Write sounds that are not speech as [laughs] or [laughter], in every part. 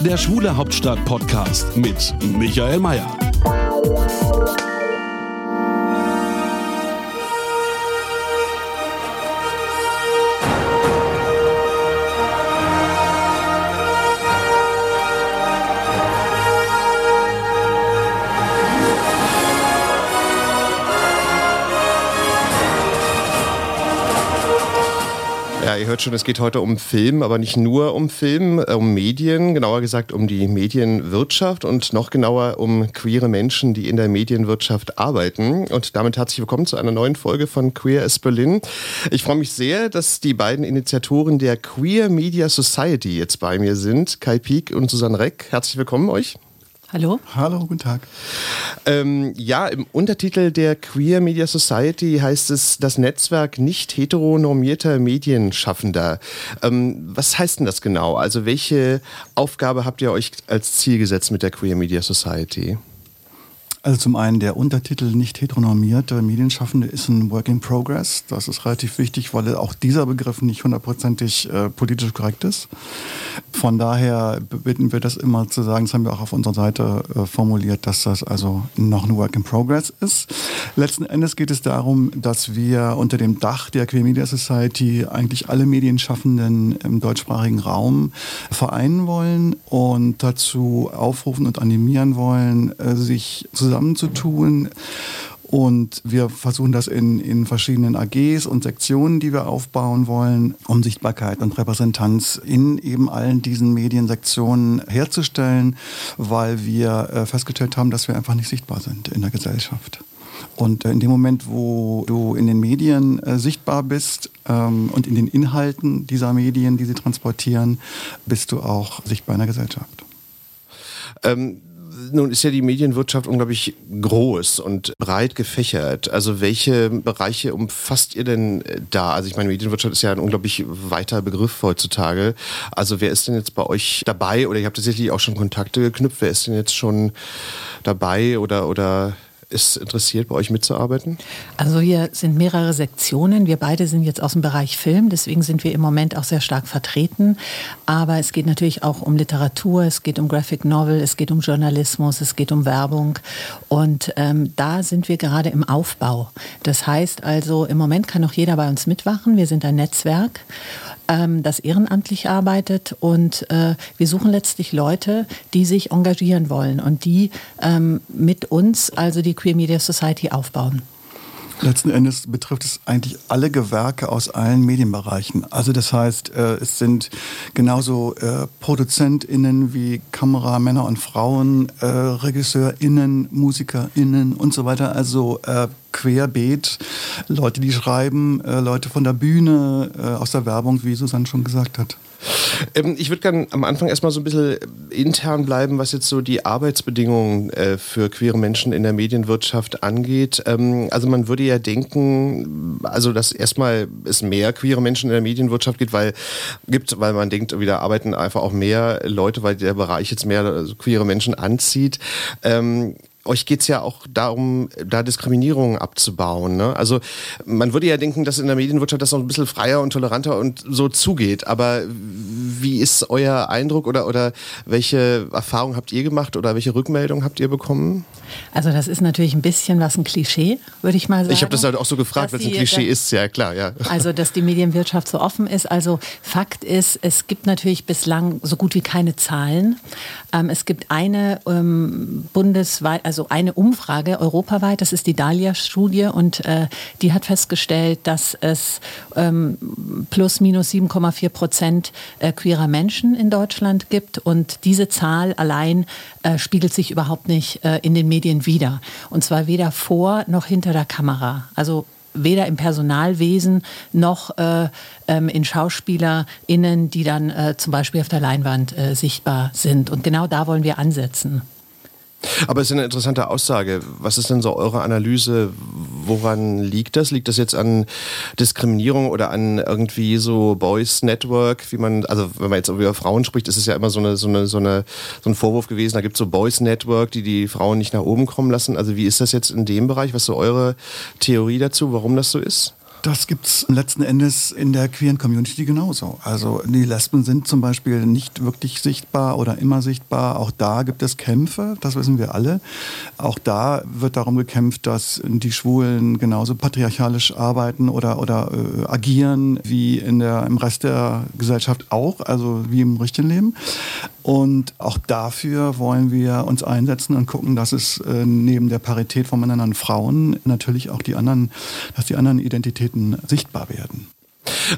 Der Schwule Hauptstadt Podcast mit Michael Mayer. Ja, ihr hört schon, es geht heute um Film, aber nicht nur um Film, äh, um Medien, genauer gesagt um die Medienwirtschaft und noch genauer um queere Menschen, die in der Medienwirtschaft arbeiten. Und damit herzlich willkommen zu einer neuen Folge von Queer as Berlin. Ich freue mich sehr, dass die beiden Initiatoren der Queer Media Society jetzt bei mir sind, Kai Pieck und Susanne Reck. Herzlich willkommen euch. Hallo. Hallo, guten Tag. Ähm, ja, im Untertitel der Queer Media Society heißt es das Netzwerk nicht heteronormierter Medienschaffender. Ähm, was heißt denn das genau? Also welche Aufgabe habt ihr euch als Ziel gesetzt mit der Queer Media Society? Also zum einen der Untertitel nicht heteronormierte Medienschaffende ist ein Work in Progress. Das ist relativ wichtig, weil auch dieser Begriff nicht hundertprozentig äh, politisch korrekt ist. Von daher bitten wir das immer zu sagen, das haben wir auch auf unserer Seite äh, formuliert, dass das also noch ein Work in Progress ist. Letzten Endes geht es darum, dass wir unter dem Dach der Queer Media Society eigentlich alle Medienschaffenden im deutschsprachigen Raum vereinen wollen und dazu aufrufen und animieren wollen, äh, sich zusammen zusammenzutun. Und wir versuchen das in, in verschiedenen AGs und Sektionen, die wir aufbauen wollen, um Sichtbarkeit und Repräsentanz in eben allen diesen Mediensektionen herzustellen, weil wir äh, festgestellt haben, dass wir einfach nicht sichtbar sind in der Gesellschaft. Und äh, in dem Moment, wo du in den Medien äh, sichtbar bist ähm, und in den Inhalten dieser Medien, die sie transportieren, bist du auch sichtbar in der Gesellschaft. Ähm nun ist ja die Medienwirtschaft unglaublich groß und breit gefächert. Also welche Bereiche umfasst ihr denn äh, da? Also ich meine, Medienwirtschaft ist ja ein unglaublich weiter Begriff heutzutage. Also wer ist denn jetzt bei euch dabei oder ihr habt tatsächlich auch schon Kontakte geknüpft? Wer ist denn jetzt schon dabei oder, oder ist interessiert, bei euch mitzuarbeiten? Also hier sind mehrere Sektionen. Wir beide sind jetzt aus dem Bereich Film, deswegen sind wir im Moment auch sehr stark vertreten. Aber es geht natürlich auch um Literatur, es geht um Graphic Novel, es geht um Journalismus, es geht um Werbung. Und ähm, da sind wir gerade im Aufbau. Das heißt also, im Moment kann auch jeder bei uns mitmachen. Wir sind ein Netzwerk ähm, das ehrenamtlich arbeitet und äh, wir suchen letztlich Leute, die sich engagieren wollen und die ähm, mit uns also die Queer Media Society aufbauen. Letzten Endes betrifft es eigentlich alle Gewerke aus allen Medienbereichen. Also das heißt, äh, es sind genauso äh, ProduzentInnen wie Kameramänner und Frauen, äh, RegisseurInnen, MusikerInnen und so weiter. Also querbeet, Leute, die schreiben, Leute von der Bühne, aus der Werbung, wie Susanne schon gesagt hat. Ähm, ich würde gerne am Anfang erstmal so ein bisschen intern bleiben, was jetzt so die Arbeitsbedingungen äh, für queere Menschen in der Medienwirtschaft angeht. Ähm, also man würde ja denken, also dass erstmal es mehr queere Menschen in der Medienwirtschaft gibt, weil, gibt, weil man denkt, wieder arbeiten einfach auch mehr Leute, weil der Bereich jetzt mehr also queere Menschen anzieht. Ähm, euch geht es ja auch darum, da Diskriminierungen abzubauen. Ne? Also man würde ja denken, dass in der Medienwirtschaft das noch ein bisschen freier und toleranter und so zugeht. Aber wie ist euer Eindruck oder, oder welche Erfahrungen habt ihr gemacht oder welche Rückmeldungen habt ihr bekommen? Also das ist natürlich ein bisschen was ein Klischee, würde ich mal sagen. Ich habe das halt auch so gefragt, weil es ein Klischee ist, ja klar, ja. Also dass die Medienwirtschaft so offen ist. Also Fakt ist, es gibt natürlich bislang so gut wie keine Zahlen. Ähm, es gibt eine ähm, bundesweit, also eine Umfrage europaweit, das ist die Dahlia-Studie und äh, die hat festgestellt, dass es ähm, plus minus 7,4 Prozent äh, queerer Menschen in Deutschland gibt und diese Zahl allein äh, spiegelt sich überhaupt nicht äh, in den Medien wider. Und zwar weder vor noch hinter der Kamera. Also weder im Personalwesen noch äh, ähm, in SchauspielerInnen, die dann äh, zum Beispiel auf der Leinwand äh, sichtbar sind. Und genau da wollen wir ansetzen. Aber es ist eine interessante Aussage. Was ist denn so eure Analyse? Woran liegt das? Liegt das jetzt an Diskriminierung oder an irgendwie so Boys Network, wie man, also wenn man jetzt über Frauen spricht, ist es ja immer so eine, so eine, so eine, so ein Vorwurf gewesen. Da gibt es so Boys Network, die die Frauen nicht nach oben kommen lassen. Also wie ist das jetzt in dem Bereich? Was ist so eure Theorie dazu, warum das so ist? Das gibt es letzten Endes in der queeren Community genauso. Also die Lesben sind zum Beispiel nicht wirklich sichtbar oder immer sichtbar. Auch da gibt es Kämpfe, das wissen wir alle. Auch da wird darum gekämpft, dass die Schwulen genauso patriarchalisch arbeiten oder, oder äh, agieren wie in der, im Rest der Gesellschaft auch, also wie im richtigen Leben. Und auch dafür wollen wir uns einsetzen und gucken, dass es äh, neben der Parität von Männern und Frauen natürlich auch die anderen, dass die anderen Identitäten sichtbar werden.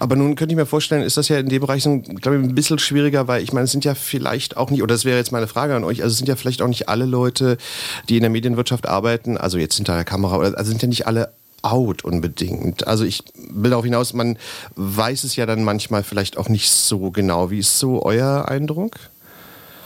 Aber nun könnte ich mir vorstellen, ist das ja in dem Bereich, glaube ich, ein bisschen schwieriger, weil ich meine, es sind ja vielleicht auch nicht, oder das wäre jetzt meine Frage an euch, also es sind ja vielleicht auch nicht alle Leute, die in der Medienwirtschaft arbeiten, also jetzt hinter der Kamera, also sind ja nicht alle out unbedingt. Also ich will darauf hinaus, man weiß es ja dann manchmal vielleicht auch nicht so genau. Wie ist so euer Eindruck?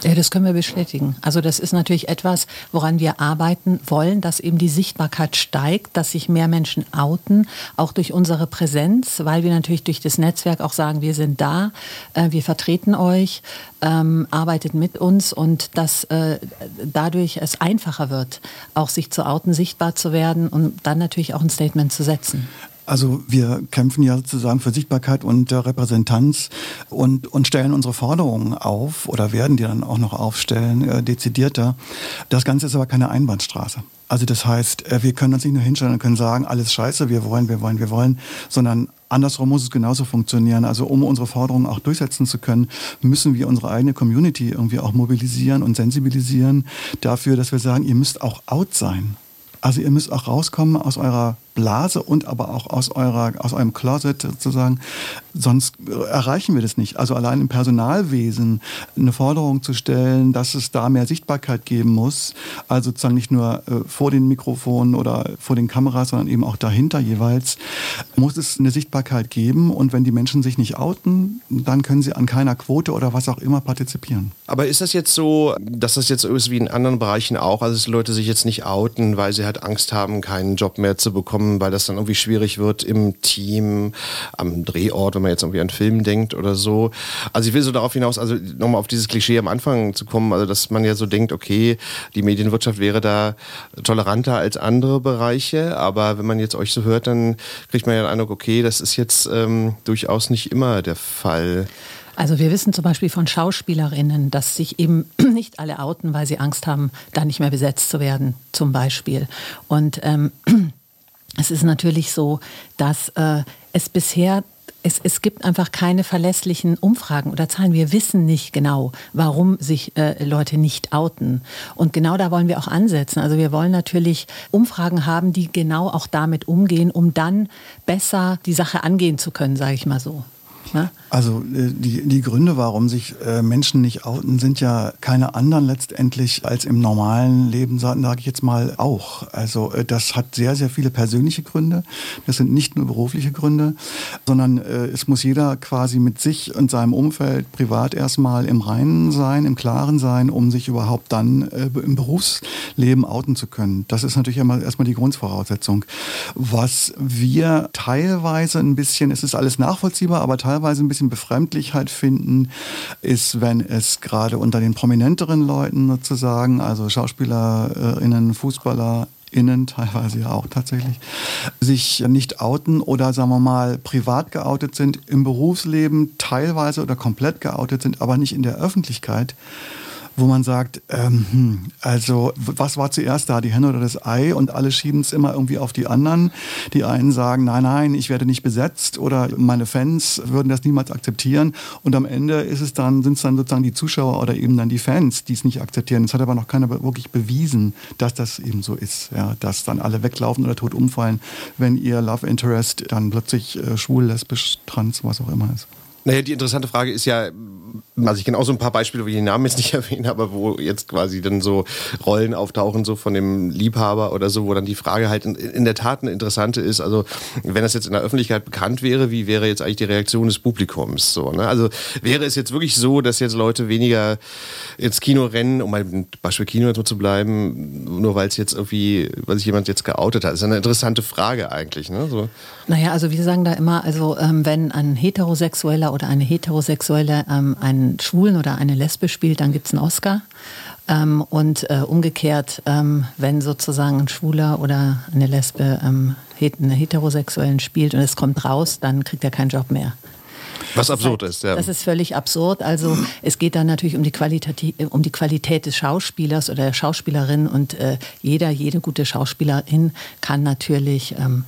Ja, das können wir bestätigen. Also das ist natürlich etwas, woran wir arbeiten wollen, dass eben die Sichtbarkeit steigt, dass sich mehr Menschen outen, auch durch unsere Präsenz, weil wir natürlich durch das Netzwerk auch sagen, wir sind da, äh, wir vertreten euch, ähm, arbeitet mit uns und dass äh, dadurch es einfacher wird, auch sich zu outen, sichtbar zu werden und dann natürlich auch ein Statement zu setzen. Also wir kämpfen ja sozusagen für Sichtbarkeit und äh, Repräsentanz und, und stellen unsere Forderungen auf oder werden die dann auch noch aufstellen, äh, dezidierter. Das Ganze ist aber keine Einbahnstraße. Also das heißt, äh, wir können uns nicht nur hinstellen und können sagen, alles scheiße, wir wollen, wir wollen, wir wollen, sondern andersrum muss es genauso funktionieren. Also um unsere Forderungen auch durchsetzen zu können, müssen wir unsere eigene Community irgendwie auch mobilisieren und sensibilisieren dafür, dass wir sagen, ihr müsst auch out sein. Also ihr müsst auch rauskommen aus eurer Blase und aber auch aus, eurer, aus eurem Closet sozusagen. Sonst erreichen wir das nicht. Also allein im Personalwesen eine Forderung zu stellen, dass es da mehr Sichtbarkeit geben muss, also sozusagen nicht nur äh, vor den Mikrofonen oder vor den Kameras, sondern eben auch dahinter jeweils, muss es eine Sichtbarkeit geben. Und wenn die Menschen sich nicht outen, dann können sie an keiner Quote oder was auch immer partizipieren. Aber ist das jetzt so, dass das jetzt so ist wie in anderen Bereichen auch, also dass Leute sich jetzt nicht outen, weil sie halt Angst haben, keinen Job mehr zu bekommen? Kommen, weil das dann irgendwie schwierig wird im Team, am Drehort, wenn man jetzt irgendwie an Film denkt oder so. Also ich will so darauf hinaus, also nochmal auf dieses Klischee am Anfang zu kommen, also dass man ja so denkt, okay, die Medienwirtschaft wäre da toleranter als andere Bereiche, aber wenn man jetzt euch so hört, dann kriegt man ja den Eindruck, okay, das ist jetzt ähm, durchaus nicht immer der Fall. Also wir wissen zum Beispiel von Schauspielerinnen, dass sich eben [clears throat] nicht alle outen, weil sie Angst haben, da nicht mehr besetzt zu werden, zum Beispiel. Und ähm, [clears throat] es ist natürlich so, dass äh, es bisher es, es, gibt einfach keine verlässlichen Umfragen oder Zahlen. Wir wissen nicht genau, warum sich äh, Leute nicht outen. Und genau da wollen wir auch ansetzen. Also wir wollen natürlich Umfragen haben, die genau auch damit umgehen, um dann besser die Sache angehen zu können, sage ich mal so. Ne? Also äh, die, die Gründe, warum sich äh, Menschen nicht outen, sind ja keine anderen letztendlich als im normalen Leben, sage ich jetzt mal, auch. Also äh, das hat sehr, sehr viele persönliche Gründe. Das sind nicht nur berufliche Gründe, sondern es muss jeder quasi mit sich und seinem Umfeld privat erstmal im Reinen sein, im Klaren sein, um sich überhaupt dann im Berufsleben outen zu können. Das ist natürlich erstmal die Grundvoraussetzung. Was wir teilweise ein bisschen, es ist alles nachvollziehbar, aber teilweise teilweise ein bisschen befremdlich halt finden, ist, wenn es gerade unter den prominenteren Leuten sozusagen, also SchauspielerInnen, FußballerInnen teilweise ja auch tatsächlich, sich nicht outen oder sagen wir mal privat geoutet sind, im Berufsleben teilweise oder komplett geoutet sind, aber nicht in der Öffentlichkeit wo man sagt, ähm, hm, also was war zuerst da, die Henne oder das Ei? Und alle schieben es immer irgendwie auf die anderen. Die einen sagen, nein, nein, ich werde nicht besetzt oder meine Fans würden das niemals akzeptieren. Und am Ende ist es dann, sind es dann sozusagen die Zuschauer oder eben dann die Fans, die es nicht akzeptieren. Es hat aber noch keiner wirklich bewiesen, dass das eben so ist, ja, dass dann alle weglaufen oder tot umfallen, wenn ihr Love Interest dann plötzlich äh, schwul, lesbisch, trans, was auch immer ist. Naja, die interessante Frage ist ja, Also ich kenne auch so ein paar Beispiele, wo ich den Namen jetzt nicht [laughs] erwähne, aber wo jetzt quasi dann so Rollen auftauchen, so von dem Liebhaber oder so, wo dann die Frage halt in, in der Tat eine interessante ist. Also wenn das jetzt in der Öffentlichkeit bekannt wäre, wie wäre jetzt eigentlich die Reaktion des Publikums? So, ne? Also wäre es jetzt wirklich so, dass jetzt Leute weniger ins Kino rennen, um beim Beispiel Kino jetzt mal zu bleiben, nur weil es jetzt irgendwie, weil sich jemand jetzt geoutet hat? Das ist eine interessante Frage eigentlich. Ne? So. Naja, also wir sagen da immer, also ähm, wenn ein Heterosexueller oder eine Heterosexuelle ähm, einen Schwulen oder eine Lesbe spielt, dann gibt es einen Oscar. Ähm, und äh, umgekehrt, ähm, wenn sozusagen ein Schwuler oder eine Lesbe ähm, einen Heterosexuellen spielt und es kommt raus, dann kriegt er keinen Job mehr. Was absurd ist, ja. Das ist völlig absurd. Also es geht dann natürlich um die, um die Qualität des Schauspielers oder der Schauspielerin und äh, jeder, jede gute Schauspielerin kann natürlich ähm,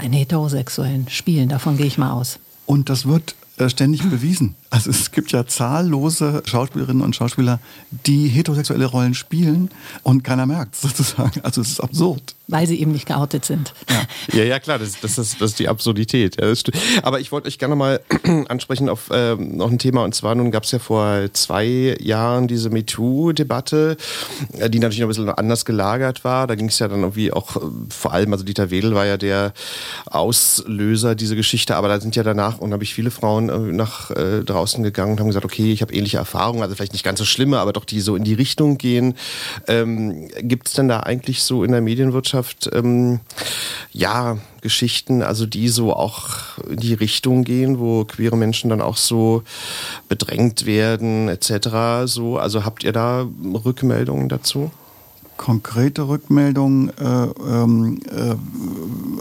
einen Heterosexuellen spielen. Davon gehe ich mal aus. Und das wird äh, ständig bewiesen. Also es gibt ja zahllose Schauspielerinnen und Schauspieler, die heterosexuelle Rollen spielen und keiner merkt sozusagen. Also es ist absurd. Weil sie eben nicht geoutet sind. Ja, [laughs] ja, ja klar, das, das, ist, das ist die Absurdität. Ja, Aber ich wollte euch gerne mal [clears throat] ansprechen auf äh, noch ein Thema. Und zwar, nun gab es ja vor zwei Jahren diese MeToo-Debatte, äh, die natürlich noch ein bisschen anders gelagert war. Da ging es ja dann irgendwie auch äh, vor allem, also Dieter Wedel war ja der Auslöser dieser Geschichte, aber da sind ja danach, und habe ich viele Frauen äh, nach äh, draußen gegangen und haben gesagt, okay, ich habe ähnliche Erfahrungen, also vielleicht nicht ganz so schlimme, aber doch die so in die Richtung gehen. Ähm, Gibt es denn da eigentlich so in der Medienwirtschaft ähm, ja Geschichten, also die so auch in die Richtung gehen, wo queere Menschen dann auch so bedrängt werden etc. So, also habt ihr da Rückmeldungen dazu? konkrete Rückmeldungen äh, ähm, äh,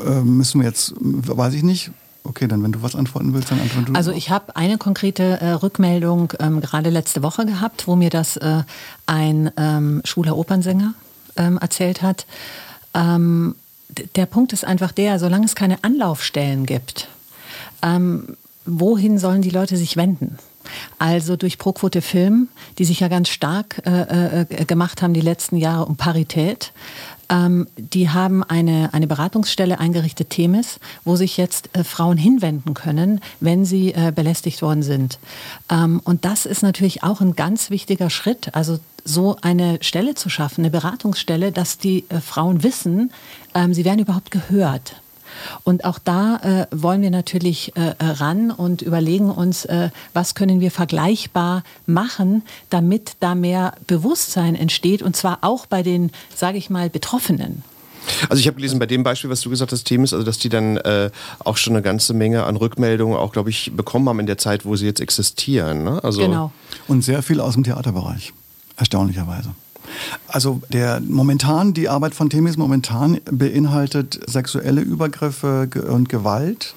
äh, müssen wir jetzt, weiß ich nicht, Okay, dann wenn du was antworten willst, dann antworten du. Also ich habe eine konkrete äh, Rückmeldung ähm, gerade letzte Woche gehabt, wo mir das äh, ein ähm, schwuler Opernsänger ähm, erzählt hat. Ähm, der Punkt ist einfach der, solange es keine Anlaufstellen gibt, ähm, wohin sollen die Leute sich wenden? Also durch ProQuote Film, die sich ja ganz stark äh, äh, gemacht haben die letzten Jahre um Parität, ähm, die haben eine, eine Beratungsstelle eingerichtet, Themis, wo sich jetzt äh, Frauen hinwenden können, wenn sie äh, belästigt worden sind. Ähm, und das ist natürlich auch ein ganz wichtiger Schritt, also so eine Stelle zu schaffen, eine Beratungsstelle, dass die äh, Frauen wissen, ähm, sie werden überhaupt gehört. Und auch da äh, wollen wir natürlich äh, ran und überlegen uns, äh, was können wir vergleichbar machen, damit da mehr Bewusstsein entsteht und zwar auch bei den, sage ich mal, Betroffenen. Also ich habe gelesen bei dem Beispiel, was du gesagt hast, Themis, also dass die dann äh, auch schon eine ganze Menge an Rückmeldungen auch, glaube ich, bekommen haben in der Zeit, wo sie jetzt existieren. Ne? Also genau. Und sehr viel aus dem Theaterbereich, erstaunlicherweise. Also der momentan, die Arbeit von Themis momentan beinhaltet sexuelle Übergriffe und Gewalt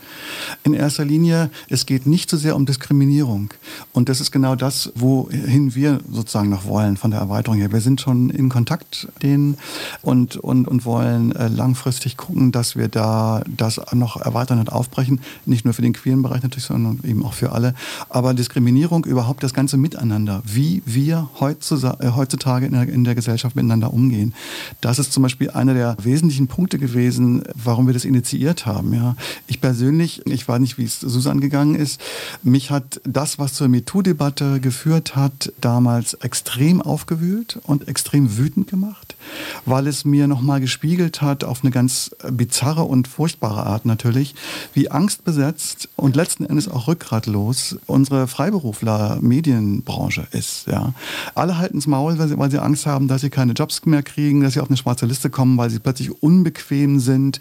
in erster Linie. Es geht nicht so sehr um Diskriminierung. Und das ist genau das, wohin wir sozusagen noch wollen von der Erweiterung her. Wir sind schon in Kontakt denen und, und, und wollen äh, langfristig gucken, dass wir da das noch erweitern und aufbrechen. Nicht nur für den queeren Bereich natürlich, sondern eben auch für alle. Aber Diskriminierung, überhaupt das ganze Miteinander, wie wir heutzutage, äh, heutzutage in der, der Gesellschaft miteinander umgehen. Das ist zum Beispiel einer der wesentlichen Punkte gewesen, warum wir das initiiert haben. Ja. Ich persönlich, ich weiß nicht, wie es Susan gegangen ist, mich hat das, was zur MeToo-Debatte geführt hat, damals extrem aufgewühlt und extrem wütend gemacht, weil es mir nochmal gespiegelt hat, auf eine ganz bizarre und furchtbare Art natürlich, wie angstbesetzt und letzten Endes auch rückgratlos unsere Freiberufler-Medienbranche ist. Ja. Alle halten es Maul, weil sie, weil sie Angst Angst haben, dass sie keine Jobs mehr kriegen, dass sie auf eine schwarze Liste kommen, weil sie plötzlich unbequem sind,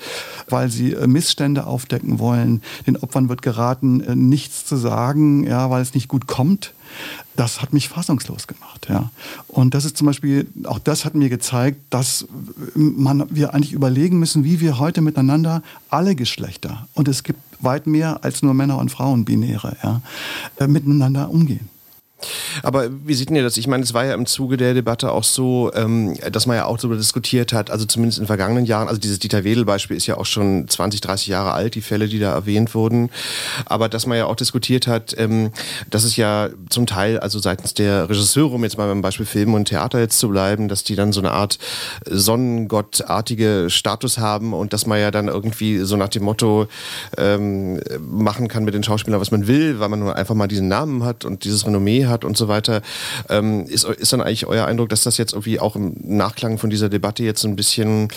weil sie äh, Missstände aufdecken wollen. Den Opfern wird geraten, äh, nichts zu sagen, ja, weil es nicht gut kommt. Das hat mich fassungslos gemacht. Ja. Und das ist zum Beispiel, auch das hat mir gezeigt, dass man, wir eigentlich überlegen müssen, wie wir heute miteinander alle Geschlechter, und es gibt weit mehr als nur Männer und Frauen binäre, ja, äh, miteinander umgehen. Aber wie sieht denn ihr das? Ich meine, es war ja im Zuge der Debatte auch so, ähm, dass man ja auch darüber diskutiert hat, also zumindest in vergangenen Jahren, also dieses Dieter Wedel-Beispiel ist ja auch schon 20, 30 Jahre alt, die Fälle, die da erwähnt wurden, aber dass man ja auch diskutiert hat, ähm, dass es ja zum Teil, also seitens der Regisseure, um jetzt mal beim Beispiel Film und Theater jetzt zu bleiben, dass die dann so eine Art Sonnengottartige Status haben und dass man ja dann irgendwie so nach dem Motto ähm, machen kann mit den Schauspielern, was man will, weil man nur einfach mal diesen Namen hat und dieses Renommee hat und so weiter. Ähm, ist, ist dann eigentlich euer Eindruck, dass das jetzt irgendwie auch im Nachklang von dieser Debatte jetzt ein bisschen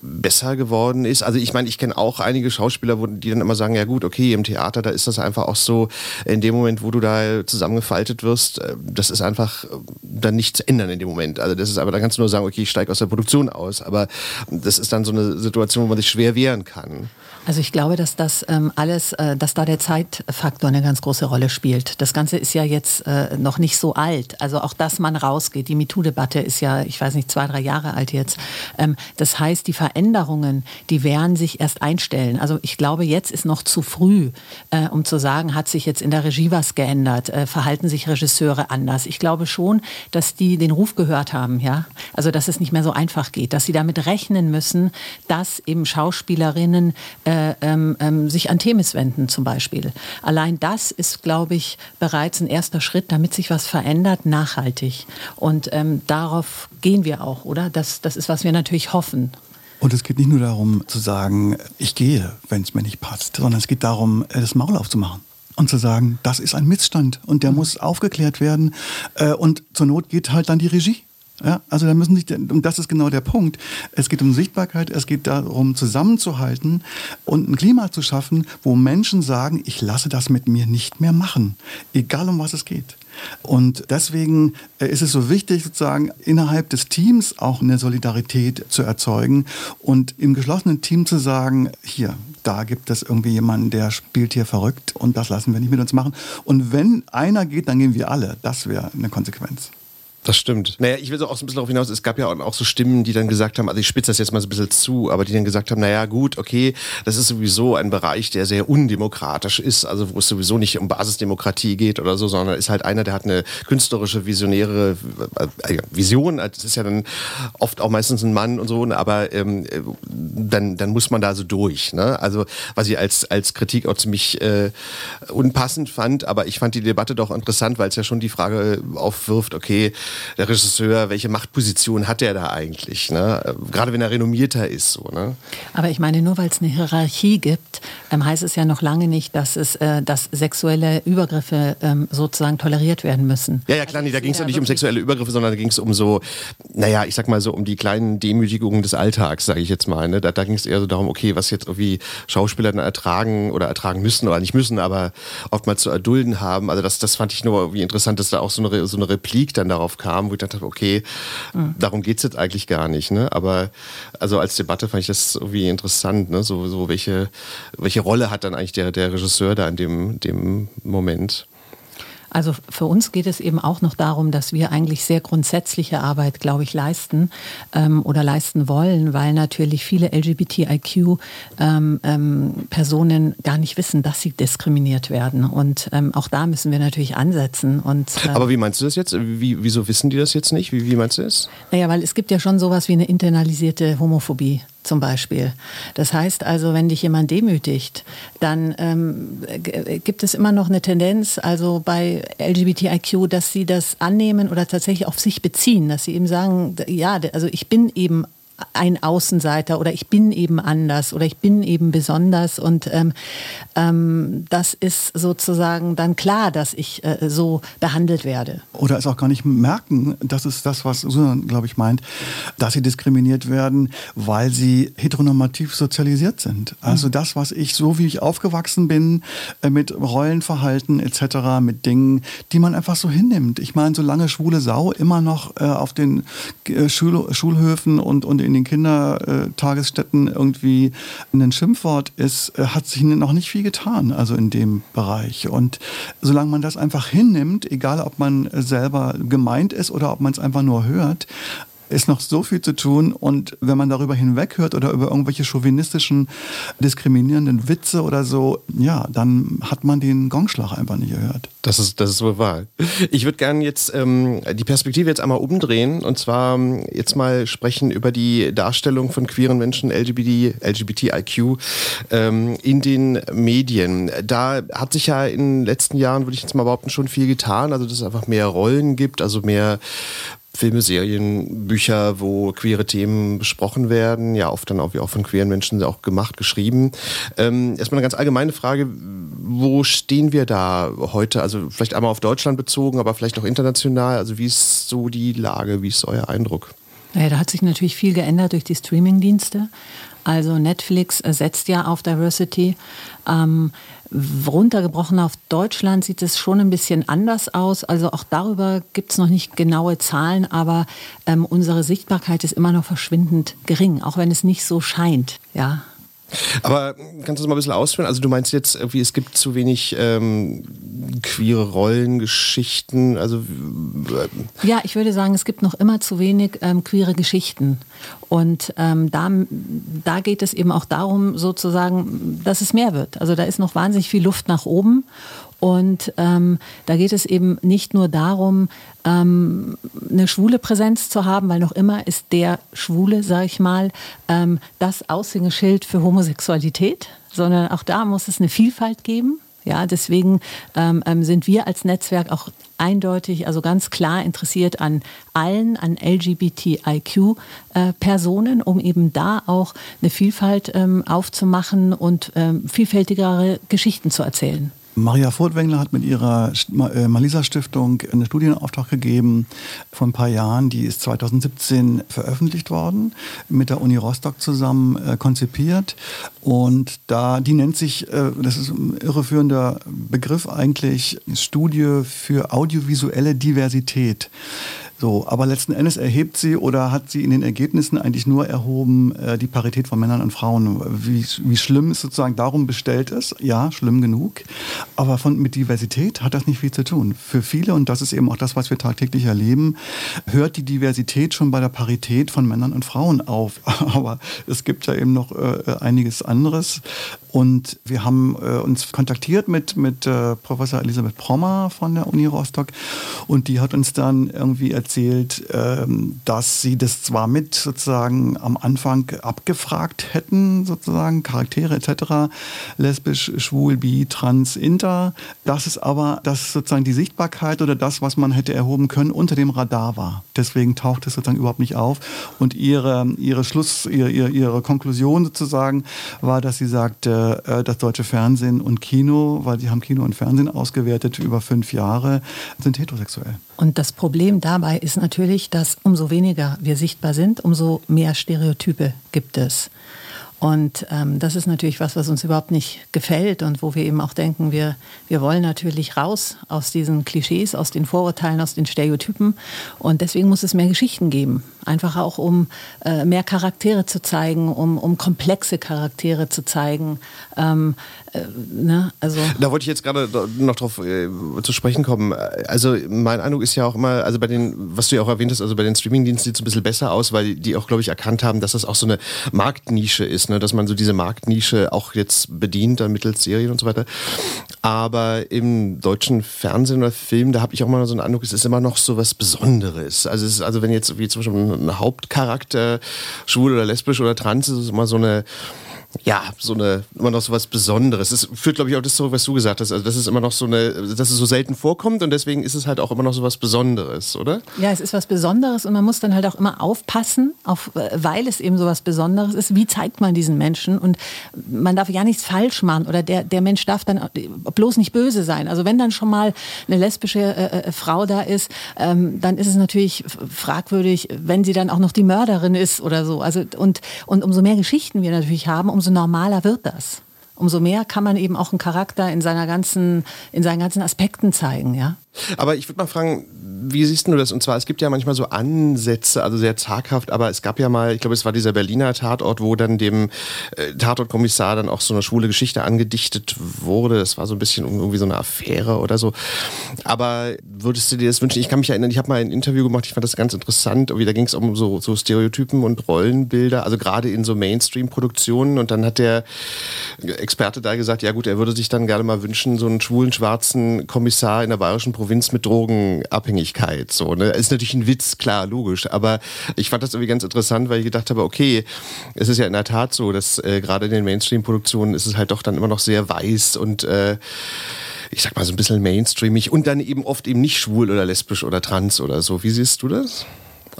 besser geworden ist? Also ich meine, ich kenne auch einige Schauspieler, die dann immer sagen, ja gut, okay, im Theater, da ist das einfach auch so, in dem Moment, wo du da zusammengefaltet wirst, äh, das ist einfach äh, dann nicht zu ändern in dem Moment. Also das ist aber, da kannst du nur sagen, okay, ich steige aus der Produktion aus, aber das ist dann so eine Situation, wo man sich schwer wehren kann. Also ich glaube, dass das ähm, alles, äh, dass da der Zeitfaktor eine ganz große Rolle spielt. Das Ganze ist ja jetzt äh, noch nicht so alt. Also auch, dass man rausgeht. Die MeToo-Debatte ist ja, ich weiß nicht, zwei, drei Jahre alt jetzt. Ähm, das heißt, die Veränderungen, die werden sich erst einstellen. Also ich glaube, jetzt ist noch zu früh, äh, um zu sagen, hat sich jetzt in der Regie was geändert, äh, verhalten sich Regisseure anders. Ich glaube schon, dass die den Ruf gehört haben, ja. Also dass es nicht mehr so einfach geht, dass sie damit rechnen müssen, dass eben Schauspielerinnen äh, äh, ähm, ähm, sich an Themis wenden zum Beispiel. Allein das ist, glaube ich, bereits ein erster Schritt, damit sich was verändert, nachhaltig. Und ähm, darauf gehen wir auch, oder? Das, das ist, was wir natürlich hoffen. Und es geht nicht nur darum zu sagen, ich gehe, wenn es mir nicht passt, sondern es geht darum, äh, das Maul aufzumachen und zu sagen, das ist ein Missstand und der mhm. muss aufgeklärt werden. Äh, und zur Not geht halt dann die Regie. Ja, also da müssen sich, und das ist genau der Punkt. Es geht um Sichtbarkeit, es geht darum, zusammenzuhalten und ein Klima zu schaffen, wo Menschen sagen, ich lasse das mit mir nicht mehr machen, egal um was es geht. Und deswegen äh, ist es so wichtig, sozusagen innerhalb des Teams auch eine Solidarität zu erzeugen und im geschlossenen Team zu sagen, hier, da gibt es irgendwie jemanden, der spielt hier verrückt und das lassen wir nicht mit uns machen. Und wenn einer geht, dann gehen wir alle. Das wäre eine Konsequenz. Das stimmt. Naja, ich will so auch so ein bisschen darauf hinaus, es gab ja auch so Stimmen, die dann gesagt haben, also ich spitze das jetzt mal so ein bisschen zu, aber die dann gesagt haben, naja gut, okay, das ist sowieso ein Bereich, der sehr undemokratisch ist, also wo es sowieso nicht um Basisdemokratie geht oder so, sondern ist halt einer, der hat eine künstlerische, visionäre äh, Vision, das ist ja dann oft auch meistens ein Mann und so, ne, aber ähm, dann, dann muss man da so durch. Ne? Also was ich als, als Kritik auch ziemlich äh, unpassend fand, aber ich fand die Debatte doch interessant, weil es ja schon die Frage aufwirft, okay, der Regisseur, welche Machtposition hat er da eigentlich? Ne? Gerade wenn er renommierter ist. So, ne? Aber ich meine, nur weil es eine Hierarchie gibt, ähm, heißt es ja noch lange nicht, dass, es, äh, dass sexuelle Übergriffe ähm, sozusagen toleriert werden müssen. Ja, ja, klar, nee, da ging es ja nicht um sexuelle Übergriffe, sondern da ging es um so, naja, ich sag mal so, um die kleinen Demütigungen des Alltags, sage ich jetzt mal. Ne? Da, da ging es eher so darum, okay, was jetzt irgendwie Schauspieler dann ertragen oder ertragen müssen oder nicht müssen, aber oftmals zu erdulden haben. Also das, das fand ich nur irgendwie interessant, dass da auch so eine, so eine Replik dann darauf kam, wo ich dachte, okay, mhm. darum geht es jetzt eigentlich gar nicht. Ne? Aber also als Debatte fand ich das irgendwie interessant, ne? so, so welche, welche Rolle hat dann eigentlich der, der Regisseur da in dem, dem Moment. Also für uns geht es eben auch noch darum, dass wir eigentlich sehr grundsätzliche Arbeit, glaube ich, leisten ähm, oder leisten wollen, weil natürlich viele LGBTIQ-Personen ähm, ähm, gar nicht wissen, dass sie diskriminiert werden. Und ähm, auch da müssen wir natürlich ansetzen. Und, äh, Aber wie meinst du das jetzt? Wie, wieso wissen die das jetzt nicht? Wie, wie meinst du das? Naja, weil es gibt ja schon sowas wie eine internalisierte Homophobie zum Beispiel. Das heißt also, wenn dich jemand demütigt, dann ähm, gibt es immer noch eine Tendenz, also bei LGBTIQ, dass sie das annehmen oder tatsächlich auf sich beziehen, dass sie eben sagen, ja, also ich bin eben ein Außenseiter oder ich bin eben anders oder ich bin eben besonders und ähm, ähm, das ist sozusagen dann klar, dass ich äh, so behandelt werde. Oder es auch gar nicht merken, das ist das, was Susan, glaube ich, meint, dass sie diskriminiert werden, weil sie heteronormativ sozialisiert sind. Also mhm. das, was ich, so wie ich aufgewachsen bin, äh, mit Rollenverhalten etc., mit Dingen, die man einfach so hinnimmt. Ich meine, solange schwule Sau immer noch äh, auf den äh, Schul Schulhöfen und, und in in den Kindertagesstätten irgendwie ein Schimpfwort ist, äh, hat sich noch nicht viel getan, also in dem Bereich. Und solange man das einfach hinnimmt, egal ob man selber gemeint ist oder ob man es einfach nur hört, ist noch so viel zu tun. Und wenn man darüber hinweghört oder über irgendwelche chauvinistischen, diskriminierenden Witze oder so, ja, dann hat man den Gongschlag einfach nicht gehört. Das ist, das ist wohl wahr. Ich würde gerne jetzt ähm, die Perspektive jetzt einmal umdrehen und zwar ähm, jetzt mal sprechen über die Darstellung von queeren Menschen, LGBT, LGBTIQ, ähm, in den Medien. Da hat sich ja in den letzten Jahren, würde ich jetzt mal behaupten, schon viel getan. Also, dass es einfach mehr Rollen gibt, also mehr Filme, Serien, Bücher, wo queere Themen besprochen werden, ja oft dann auch, wie auch von queeren Menschen auch gemacht, geschrieben. Ähm, erstmal eine ganz allgemeine Frage, wo stehen wir da heute? Also vielleicht einmal auf Deutschland bezogen, aber vielleicht auch international. Also wie ist so die Lage, wie ist euer Eindruck? Naja, da hat sich natürlich viel geändert durch die Streamingdienste. Also Netflix setzt ja auf Diversity. Ähm, runtergebrochen auf Deutschland sieht es schon ein bisschen anders aus. Also auch darüber gibt es noch nicht genaue Zahlen, aber ähm, unsere Sichtbarkeit ist immer noch verschwindend gering, auch wenn es nicht so scheint. Ja, aber kannst du das mal ein bisschen ausführen? Also du meinst jetzt irgendwie, es gibt zu wenig ähm, queere Rollengeschichten. Also ja, ich würde sagen, es gibt noch immer zu wenig ähm, queere Geschichten. Und ähm, da, da geht es eben auch darum, sozusagen, dass es mehr wird. Also da ist noch wahnsinnig viel Luft nach oben. Und ähm, da geht es eben nicht nur darum, ähm, eine schwule Präsenz zu haben, weil noch immer ist der Schwule, sage ich mal, ähm, das Aushängeschild für Homosexualität, sondern auch da muss es eine Vielfalt geben. Ja, deswegen ähm, ähm sind wir als Netzwerk auch eindeutig, also ganz klar interessiert an allen, an LGBTIQ-Personen, äh, um eben da auch eine Vielfalt ähm, aufzumachen und ähm, vielfältigere Geschichten zu erzählen. Maria Furtwängler hat mit ihrer äh, Malisa Stiftung einen Studienauftrag gegeben vor ein paar Jahren. Die ist 2017 veröffentlicht worden, mit der Uni Rostock zusammen äh, konzipiert. Und da, die nennt sich, äh, das ist ein irreführender Begriff eigentlich, Studie für audiovisuelle Diversität. So, aber letzten Endes erhebt sie oder hat sie in den Ergebnissen eigentlich nur erhoben äh, die Parität von Männern und Frauen. Wie, wie schlimm es sozusagen darum bestellt ist, ja, schlimm genug. Aber von, mit Diversität hat das nicht viel zu tun. Für viele, und das ist eben auch das, was wir tagtäglich erleben, hört die Diversität schon bei der Parität von Männern und Frauen auf. [laughs] Aber es gibt ja eben noch äh, einiges anderes. Und wir haben äh, uns kontaktiert mit, mit äh, Professor Elisabeth Prommer von der Uni Rostock und die hat uns dann irgendwie erzählt, ähm, dass sie das zwar mit sozusagen am Anfang abgefragt hätten, sozusagen Charaktere etc., lesbisch, schwul, bi, trans, inter, dass es aber, dass sozusagen die Sichtbarkeit oder das, was man hätte erhoben können, unter dem Radar war. Deswegen taucht es sozusagen überhaupt nicht auf. Und ihre, ihre Schluss, ihre, ihre Konklusion sozusagen war, dass sie sagte, äh, das deutsche Fernsehen und Kino, weil sie haben Kino und Fernsehen ausgewertet über fünf Jahre, sind heterosexuell. Und das Problem dabei ist natürlich, dass umso weniger wir sichtbar sind, umso mehr Stereotype gibt es. Und ähm, das ist natürlich was, was uns überhaupt nicht gefällt und wo wir eben auch denken, wir, wir wollen natürlich raus aus diesen Klischees, aus den Vorurteilen, aus den Stereotypen. Und deswegen muss es mehr Geschichten geben. Einfach auch, um äh, mehr Charaktere zu zeigen, um, um komplexe Charaktere zu zeigen. Ähm, äh, ne? also da wollte ich jetzt gerade noch drauf äh, zu sprechen kommen. Also mein Eindruck ist ja auch immer, also bei den, was du ja auch erwähnt hast, also bei den Streamingdiensten sieht es ein bisschen besser aus, weil die auch, glaube ich, erkannt haben, dass das auch so eine Marktnische ist, ne? dass man so diese Marktnische auch jetzt bedient, dann mittels Serien und so weiter. Aber im deutschen Fernsehen oder Film, da habe ich auch mal so einen Eindruck, es ist immer noch so was Besonderes. Also es ist, also wenn jetzt wie zum Beispiel ein Hauptcharakter schwul oder lesbisch oder trans ist, ist es immer so eine ja, so eine, immer noch so was Besonderes. Das führt, glaube ich, auch das zurück, was du gesagt hast. Also, dass es immer noch so eine, dass es so selten vorkommt und deswegen ist es halt auch immer noch so was Besonderes, oder? Ja, es ist was Besonderes und man muss dann halt auch immer aufpassen, auf, weil es eben so was Besonderes ist. Wie zeigt man diesen Menschen? Und man darf ja nichts falsch machen oder der, der Mensch darf dann bloß nicht böse sein. Also, wenn dann schon mal eine lesbische äh, äh Frau da ist, ähm, dann ist es natürlich fragwürdig, wenn sie dann auch noch die Mörderin ist oder so. Also, und, und umso mehr Geschichten wir natürlich haben, um umso normaler wird das. Umso mehr kann man eben auch einen Charakter in seiner ganzen, in seinen ganzen Aspekten zeigen, ja. Aber ich würde mal fragen, wie siehst du das? Und zwar, es gibt ja manchmal so Ansätze, also sehr zaghaft, aber es gab ja mal, ich glaube, es war dieser Berliner Tatort, wo dann dem äh, Tatortkommissar dann auch so eine schwule Geschichte angedichtet wurde. Das war so ein bisschen irgendwie so eine Affäre oder so. Aber würdest du dir das wünschen? Ich kann mich erinnern, ich habe mal ein Interview gemacht, ich fand das ganz interessant. Irgendwie, da ging es um so, so Stereotypen und Rollenbilder, also gerade in so Mainstream-Produktionen. Und dann hat der Experte da gesagt, ja gut, er würde sich dann gerne mal wünschen, so einen schwulen, schwarzen Kommissar in der bayerischen Provinz mit Drogenabhängigkeit. So, ne? Ist natürlich ein Witz, klar, logisch. Aber ich fand das irgendwie ganz interessant, weil ich gedacht habe, okay, es ist ja in der Tat so, dass äh, gerade in den Mainstream-Produktionen ist es halt doch dann immer noch sehr weiß und äh, ich sag mal so ein bisschen mainstreamig und dann eben oft eben nicht schwul oder lesbisch oder trans oder so. Wie siehst du das?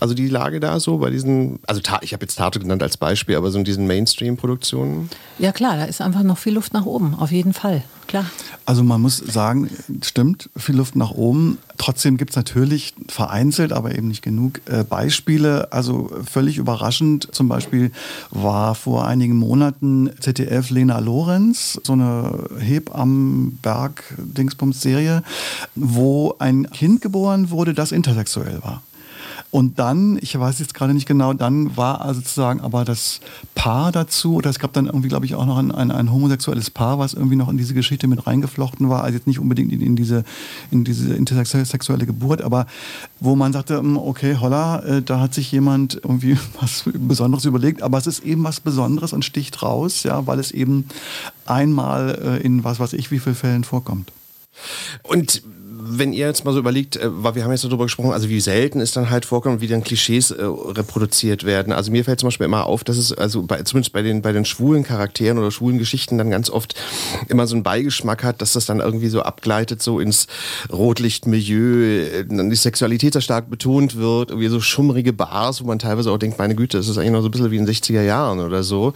Also die Lage da so bei diesen, also ich habe jetzt Tate genannt als Beispiel, aber so in diesen Mainstream-Produktionen? Ja klar, da ist einfach noch viel Luft nach oben, auf jeden Fall, klar. Also man muss sagen, stimmt, viel Luft nach oben. Trotzdem gibt es natürlich vereinzelt, aber eben nicht genug äh, Beispiele. Also völlig überraschend, zum Beispiel war vor einigen Monaten ZDF Lena Lorenz, so eine Hebammenberg-Dingsbums-Serie, wo ein Kind geboren wurde, das intersexuell war. Und dann, ich weiß jetzt gerade nicht genau, dann war also sozusagen aber das Paar dazu, oder es gab dann irgendwie, glaube ich, auch noch ein, ein, ein, homosexuelles Paar, was irgendwie noch in diese Geschichte mit reingeflochten war, also jetzt nicht unbedingt in, in diese, in diese intersexuelle Geburt, aber wo man sagte, hm, okay, holla, äh, da hat sich jemand irgendwie [laughs] was Besonderes überlegt, aber es ist eben was Besonderes und sticht raus, ja, weil es eben einmal äh, in was weiß ich wie vielen Fällen vorkommt. Und wenn ihr jetzt mal so überlegt, äh, weil wir haben jetzt darüber gesprochen, also wie selten es dann halt vorkommt, wie dann Klischees äh, reproduziert werden. Also mir fällt zum Beispiel immer auf, dass es also bei, zumindest bei den, bei den schwulen Charakteren oder schwulen Geschichten dann ganz oft immer so einen Beigeschmack hat, dass das dann irgendwie so abgleitet, so ins Rotlichtmilieu, äh, dann die Sexualität sehr stark betont wird, irgendwie so schummrige Bars, wo man teilweise auch denkt, meine Güte, das ist eigentlich noch so ein bisschen wie in den 60er Jahren oder so.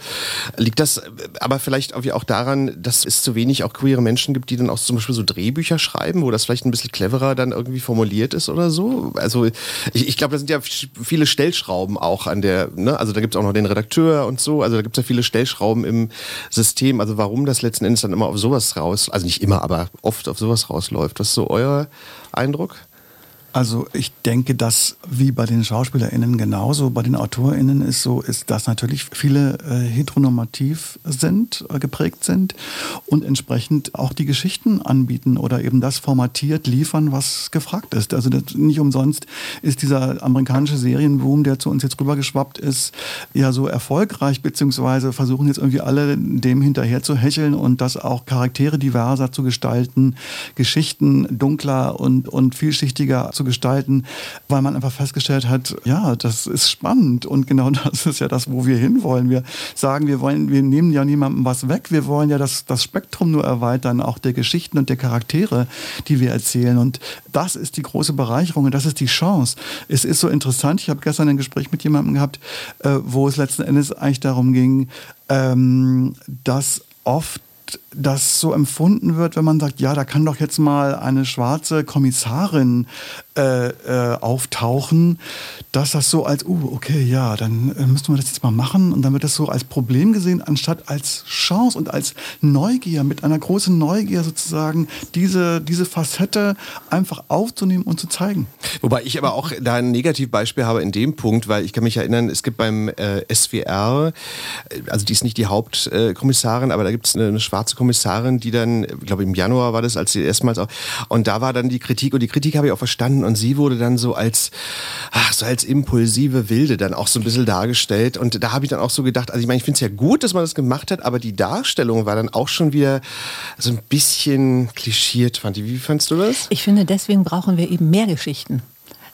Liegt das aber vielleicht auch daran, dass es zu wenig auch queere Menschen gibt, die dann auch zum Beispiel so Drehbücher schreiben, wo das vielleicht ein bisschen cleverer dann irgendwie formuliert ist oder so. Also ich, ich glaube, da sind ja viele Stellschrauben auch an der, ne? also da gibt es auch noch den Redakteur und so, also da gibt es ja viele Stellschrauben im System. Also warum das letzten Endes dann immer auf sowas raus, also nicht immer, aber oft auf sowas rausläuft. Was ist so euer Eindruck? Also ich denke, dass wie bei den SchauspielerInnen genauso, bei den AutorInnen ist so, ist, dass natürlich viele äh, heteronormativ sind, äh, geprägt sind und entsprechend auch die Geschichten anbieten oder eben das formatiert liefern, was gefragt ist. Also das, nicht umsonst ist dieser amerikanische Serienboom, der zu uns jetzt rübergeschwappt ist, ja so erfolgreich, beziehungsweise versuchen jetzt irgendwie alle dem hinterher zu hecheln und das auch Charaktere diverser zu gestalten, Geschichten dunkler und, und vielschichtiger zu gestalten, weil man einfach festgestellt hat, ja, das ist spannend und genau [laughs] das ist ja das, wo wir hinwollen. Wir sagen, wir wollen, wir nehmen ja niemandem was weg, wir wollen ja das, das Spektrum nur erweitern, auch der Geschichten und der Charaktere, die wir erzählen. Und das ist die große Bereicherung und das ist die Chance. Es ist so interessant, ich habe gestern ein Gespräch mit jemandem gehabt, äh, wo es letzten Endes eigentlich darum ging, ähm, dass oft das so empfunden wird, wenn man sagt, ja, da kann doch jetzt mal eine schwarze Kommissarin äh, äh, auftauchen, dass das so als, uh, okay, ja, dann äh, müssen wir das jetzt mal machen und dann wird das so als Problem gesehen, anstatt als Chance und als Neugier, mit einer großen Neugier sozusagen diese, diese Facette einfach aufzunehmen und zu zeigen. Wobei ich aber auch da ein Negativbeispiel habe in dem Punkt, weil ich kann mich erinnern, es gibt beim äh, SWR, äh, also die ist nicht die Hauptkommissarin, aber da gibt es eine, eine schwarze Kommissarin, die dann, ich glaube im Januar war das, als sie erstmals auch, und da war dann die Kritik und die Kritik habe ich auch verstanden und sie wurde dann so als, ach, so als impulsive Wilde dann auch so ein bisschen dargestellt und da habe ich dann auch so gedacht, also ich meine, ich finde es ja gut, dass man das gemacht hat, aber die Darstellung war dann auch schon wieder so ein bisschen klischiert, fand ich. Wie fandst du das? Ich finde, deswegen brauchen wir eben mehr Geschichten.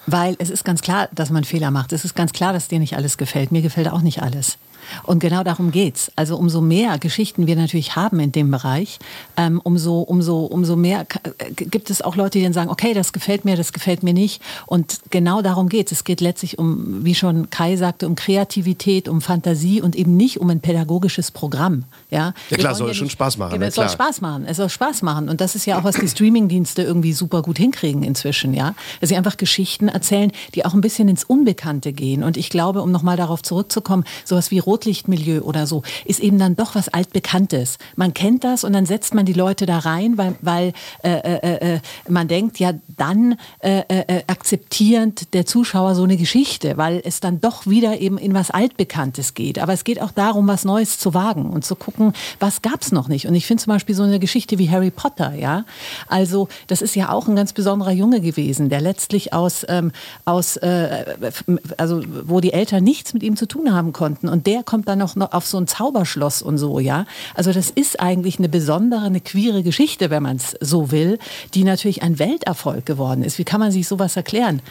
Weil es ist ganz klar, dass man Fehler macht. Es ist ganz klar, dass dir nicht alles gefällt. Mir gefällt auch nicht alles. Und genau darum geht's. Also umso mehr Geschichten wir natürlich haben in dem Bereich, ähm, umso, umso, umso mehr äh, gibt es auch Leute, die dann sagen, okay, das gefällt mir, das gefällt mir nicht. Und genau darum geht's. Es geht letztlich um, wie schon Kai sagte, um Kreativität, um Fantasie und eben nicht um ein pädagogisches Programm. Ja, ja klar, soll ja schon Spaß machen. Ja, es soll Spaß machen. Es soll Spaß machen. Und das ist ja auch, was die Streamingdienste irgendwie super gut hinkriegen inzwischen, ja. Dass sie einfach Geschichten erzählen, die auch ein bisschen ins Unbekannte gehen. Und ich glaube, um nochmal darauf zurückzukommen, sowas wie Rot Rotlichtmilieu oder so, ist eben dann doch was Altbekanntes. Man kennt das und dann setzt man die Leute da rein, weil, weil äh, äh, äh, man denkt, ja, dann äh, äh, akzeptierend der Zuschauer so eine Geschichte, weil es dann doch wieder eben in was Altbekanntes geht. Aber es geht auch darum, was Neues zu wagen und zu gucken, was gab es noch nicht. Und ich finde zum Beispiel so eine Geschichte wie Harry Potter, ja. Also, das ist ja auch ein ganz besonderer Junge gewesen, der letztlich aus, ähm, aus äh, also wo die Eltern nichts mit ihm zu tun haben konnten. Und der kommt dann noch auf so ein Zauberschloss und so, ja. Also das ist eigentlich eine besondere, eine queere Geschichte, wenn man es so will, die natürlich ein Welterfolg geworden ist. Wie kann man sich sowas erklären?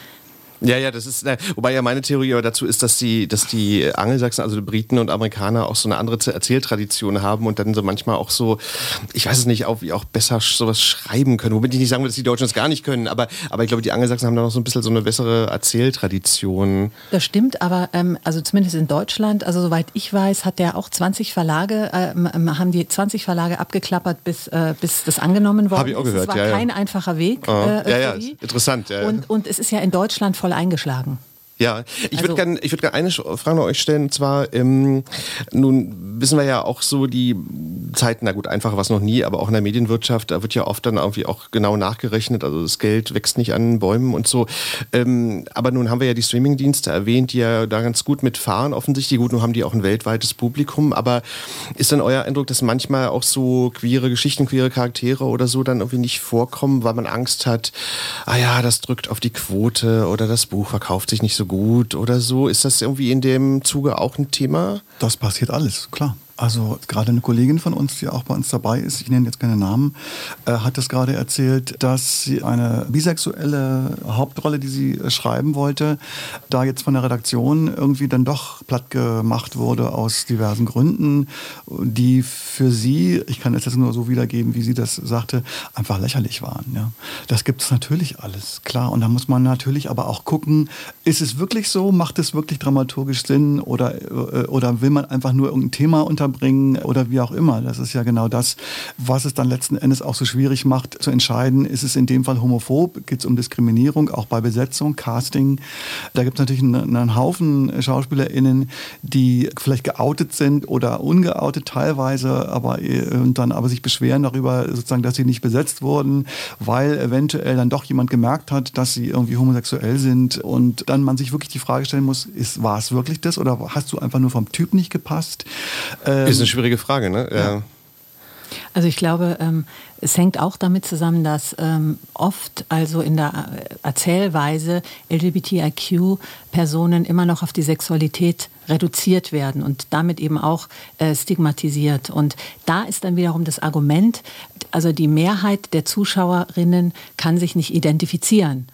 Ja, ja, das ist, wobei ja meine Theorie aber dazu ist, dass die, dass die Angelsachsen, also die Briten und Amerikaner auch so eine andere Erzähltradition haben und dann so manchmal auch so, ich weiß es nicht, auch, auch besser sowas schreiben können. Womit ich nicht sagen will, dass die Deutschen das gar nicht können, aber, aber ich glaube, die Angelsachsen haben da noch so ein bisschen so eine bessere Erzähltradition. Das stimmt, aber ähm, also zumindest in Deutschland, also soweit ich weiß, hat der auch 20 Verlage, ähm, ähm haben die 20 Verlage abgeklappert, bis, äh, bis das angenommen worden Hab ich auch gehört, ist. Es war ja, ja. kein einfacher Weg. Äh, ja, ja, interessant. Ja. Und, und es ist ja in Deutschland voll eingeschlagen. Ja, ich Also- würde gerne würd gern eine Frage noch euch stellen. Und zwar, ähm, nun wissen wir ja auch so die Zeiten, na gut, einfacher was noch nie, aber auch in der Medienwirtschaft, da wird ja oft dann irgendwie auch genau nachgerechnet. Also das Geld wächst nicht an Bäumen und so. Ähm, aber nun haben wir ja die Streamingdienste erwähnt, die ja da ganz gut mitfahren offensichtlich. Gut, nun haben die auch ein weltweites Publikum. Aber ist dann euer Eindruck, dass manchmal auch so queere Geschichten, queere Charaktere oder so dann irgendwie nicht vorkommen, weil man Angst hat, ah ja, das drückt auf die Quote oder das Buch verkauft sich nicht so gut oder so. Ist das irgendwie in dem Zuge auch ein Thema? Das passiert alles, klar. Also gerade eine Kollegin von uns, die auch bei uns dabei ist, ich nenne jetzt keine Namen, äh, hat das gerade erzählt, dass sie eine bisexuelle Hauptrolle, die sie äh, schreiben wollte, da jetzt von der Redaktion irgendwie dann doch platt gemacht wurde aus diversen Gründen, die für sie, ich kann es jetzt nur so wiedergeben, wie sie das sagte, einfach lächerlich waren. Ja. Das gibt es natürlich alles, klar. Und da muss man natürlich aber auch gucken, ist es wirklich so, macht es wirklich dramaturgisch Sinn oder, äh, oder will man einfach nur irgendein Thema unterbringen oder wie auch immer. Das ist ja genau das, was es dann letzten Endes auch so schwierig macht, zu entscheiden, ist es in dem Fall homophob, geht es um Diskriminierung, auch bei Besetzung, Casting. Da gibt es natürlich einen, einen Haufen SchauspielerInnen, die vielleicht geoutet sind oder ungeoutet teilweise, aber äh, und dann aber sich beschweren darüber, sozusagen, dass sie nicht besetzt wurden, weil eventuell dann doch jemand gemerkt hat, dass sie irgendwie homosexuell sind und dann man sich wirklich die Frage stellen muss, ist, war es wirklich das oder hast du einfach nur vom Typ nicht gepasst? Ähm, Ist eine schwierige Frage, ne? Ja. Also ich glaube, ähm, es hängt auch damit zusammen, dass ähm, oft also in der äh, Erzählweise LGBTIQ-Personen immer noch auf die Sexualität reduziert werden und damit eben auch äh, stigmatisiert. Und da ist dann wiederum das Argument, also die Mehrheit der Zuschauerinnen kann sich nicht identifizieren.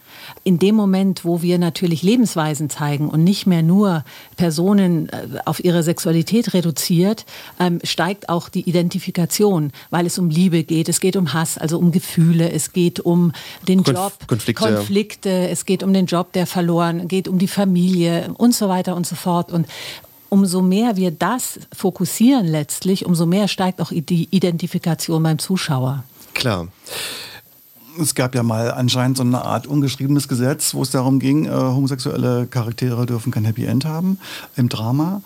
In dem Moment, wo wir natürlich Lebensweisen zeigen und nicht mehr nur Personen äh, auf ihre Sexualität reduziert, ähm, steigt auch die Identifikation, weil es um Liebe geht, es geht um Hass, also um Gefühle, es geht um den Konf- Job, Konflikte. Konflikte, es geht um den Job, der verloren geht, um die Familie und so weiter und so fort. Und umso mehr wir das fokussieren letztlich, umso mehr steigt auch die Identifikation beim Zuschauer. Klar. Es gab ja mal anscheinend so eine Art ungeschriebenes Gesetz, wo es darum ging, äh, homosexuelle Charaktere dürfen kein Happy End haben im Drama.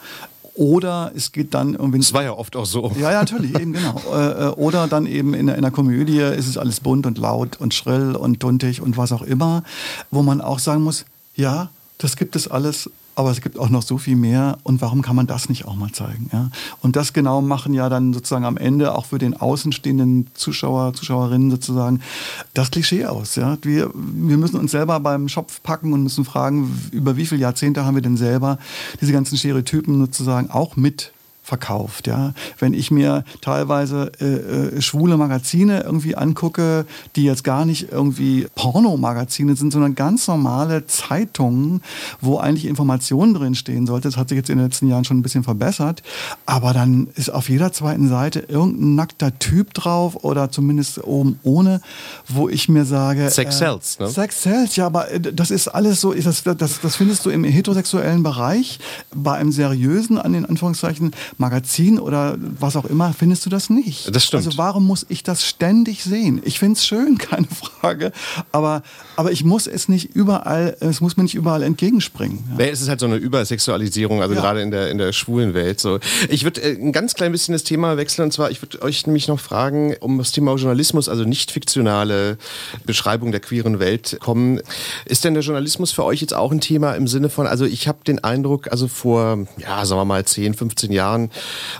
Oder es geht dann irgendwie. Das war ja oft auch so. Ja, ja, natürlich, eben genau. [laughs] Äh, äh, Oder dann eben in, der- in einer Komödie ist es alles bunt und laut und schrill und duntig und was auch immer, wo man auch sagen muss, ja, das gibt es alles, aber es gibt auch noch so viel mehr und warum kann man das nicht auch mal zeigen? Ja? Und das genau machen ja dann sozusagen am Ende auch für den außenstehenden Zuschauer, Zuschauerinnen sozusagen das Klischee aus. Ja? Wir, wir müssen uns selber beim Schopf packen und müssen fragen, über wie viele Jahrzehnte haben wir denn selber diese ganzen Stereotypen sozusagen auch mit verkauft. Ja? Wenn ich mir teilweise äh, äh, schwule Magazine irgendwie angucke, die jetzt gar nicht irgendwie Pornomagazine sind, sondern ganz normale Zeitungen, wo eigentlich Informationen drin stehen sollte. Das hat sich jetzt in den letzten Jahren schon ein bisschen verbessert. Aber dann ist auf jeder zweiten Seite irgendein nackter Typ drauf oder zumindest oben ohne, wo ich mir sage... Sex sells, ne? Sex sells, ja, aber äh, das ist alles so, das, das, das findest du im heterosexuellen Bereich, bei einem seriösen, an den Anführungszeichen, Magazin oder was auch immer, findest du das nicht. Das stimmt. Also warum muss ich das ständig sehen? Ich finde es schön, [laughs] keine Frage, aber, aber ich muss es nicht überall, es muss mir nicht überall entgegenspringen. Ja. Es ist halt so eine Übersexualisierung, also Ja. gerade in der, in der schwulen Welt. So. Ich würde äh, ein ganz klein bisschen das Thema wechseln und zwar, ich würde euch nämlich noch fragen, um das Thema Journalismus, also nicht fiktionale Beschreibung der queeren Welt kommen. Ist denn der Journalismus für euch jetzt auch ein Thema im Sinne von, also ich habe den Eindruck, also vor, ja, sagen wir mal 10, 15 Jahren Jahren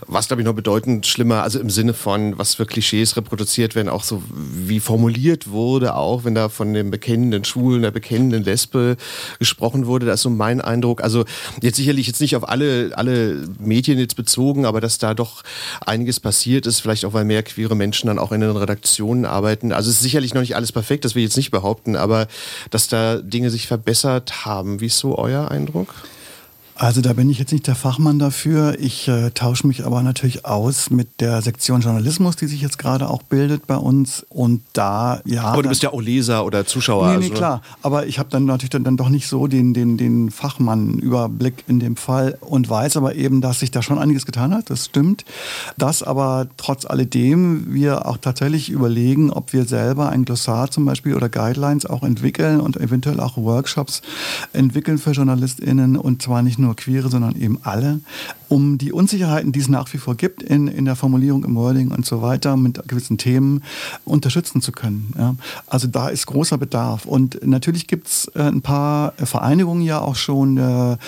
war es, glaube ich, noch bedeutend schlimmer, also im Sinne von, was für Klischees reproduziert werden, auch so wie formuliert wurde, auch wenn da von dem bekennenden Schwulen, der bekennenden Lesbe gesprochen wurde. Das ist so mein Eindruck. Also jetzt sicherlich jetzt nicht auf alle, alle Medien jetzt bezogen, aber dass da doch einiges passiert ist, vielleicht auch, weil mehr queere Menschen dann auch in den Redaktionen arbeiten. Also es ist sicherlich noch nicht alles perfekt, das will ich jetzt nicht behaupten, aber dass da Dinge sich verbessert haben. Wie ist so euer Eindruck? Also da bin ich jetzt nicht der Fachmann dafür. Ich äh, tausche mich aber natürlich aus mit der Sektion Journalismus, die sich jetzt gerade auch bildet bei uns. Und da, ja. Aber du bist ja auch Leser oder Zuschauer. Nee, nee also. klar. Aber ich habe dann natürlich dann, dann, doch nicht so den, den, den Fachmann-Überblick in dem Fall und weiß aber eben, dass sich da schon einiges getan hat. Das stimmt. Dass aber trotz alledem wir auch tatsächlich überlegen, ob wir selber ein Glossar zum Beispiel oder Guidelines auch entwickeln und eventuell auch Workshops entwickeln für JournalistInnen und zwar nicht nur nur Queere, sondern eben alle, um die Unsicherheiten, die es nach wie vor gibt in, in der Formulierung, im Wording und so weiter, mit gewissen Themen unterstützen zu können. Ja. Also da ist großer Bedarf. Und natürlich gibt es äh, ein paar Vereinigungen ja auch schon. Der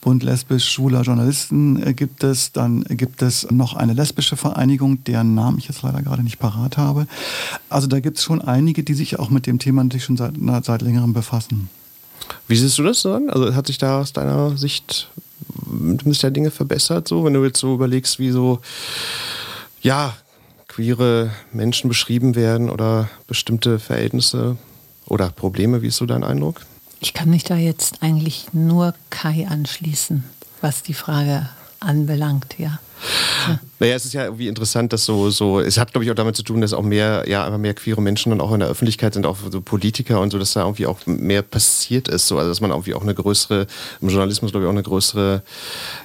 Bund lesbisch schwuler Journalisten äh, gibt es. Dann gibt es noch eine lesbische Vereinigung, deren Namen ich jetzt leider gerade nicht parat habe. Also da gibt es schon einige, die sich auch mit dem Thema natürlich schon seit, seit längerem befassen. Wie siehst du das dann? Also hat sich da aus deiner Sicht der Dinge verbessert, so, wenn du jetzt so überlegst, wie so, ja, queere Menschen beschrieben werden oder bestimmte Verhältnisse oder Probleme, wie ist so dein Eindruck? Ich kann mich da jetzt eigentlich nur Kai anschließen, was die Frage anbelangt, ja. Ja. Naja, es ist ja irgendwie interessant, dass so, so, es hat glaube ich auch damit zu tun, dass auch mehr, ja, einfach mehr queere Menschen dann auch in der Öffentlichkeit sind, auch so Politiker und so, dass da irgendwie auch mehr passiert ist, so, also dass man irgendwie auch eine größere, im Journalismus glaube ich auch eine größere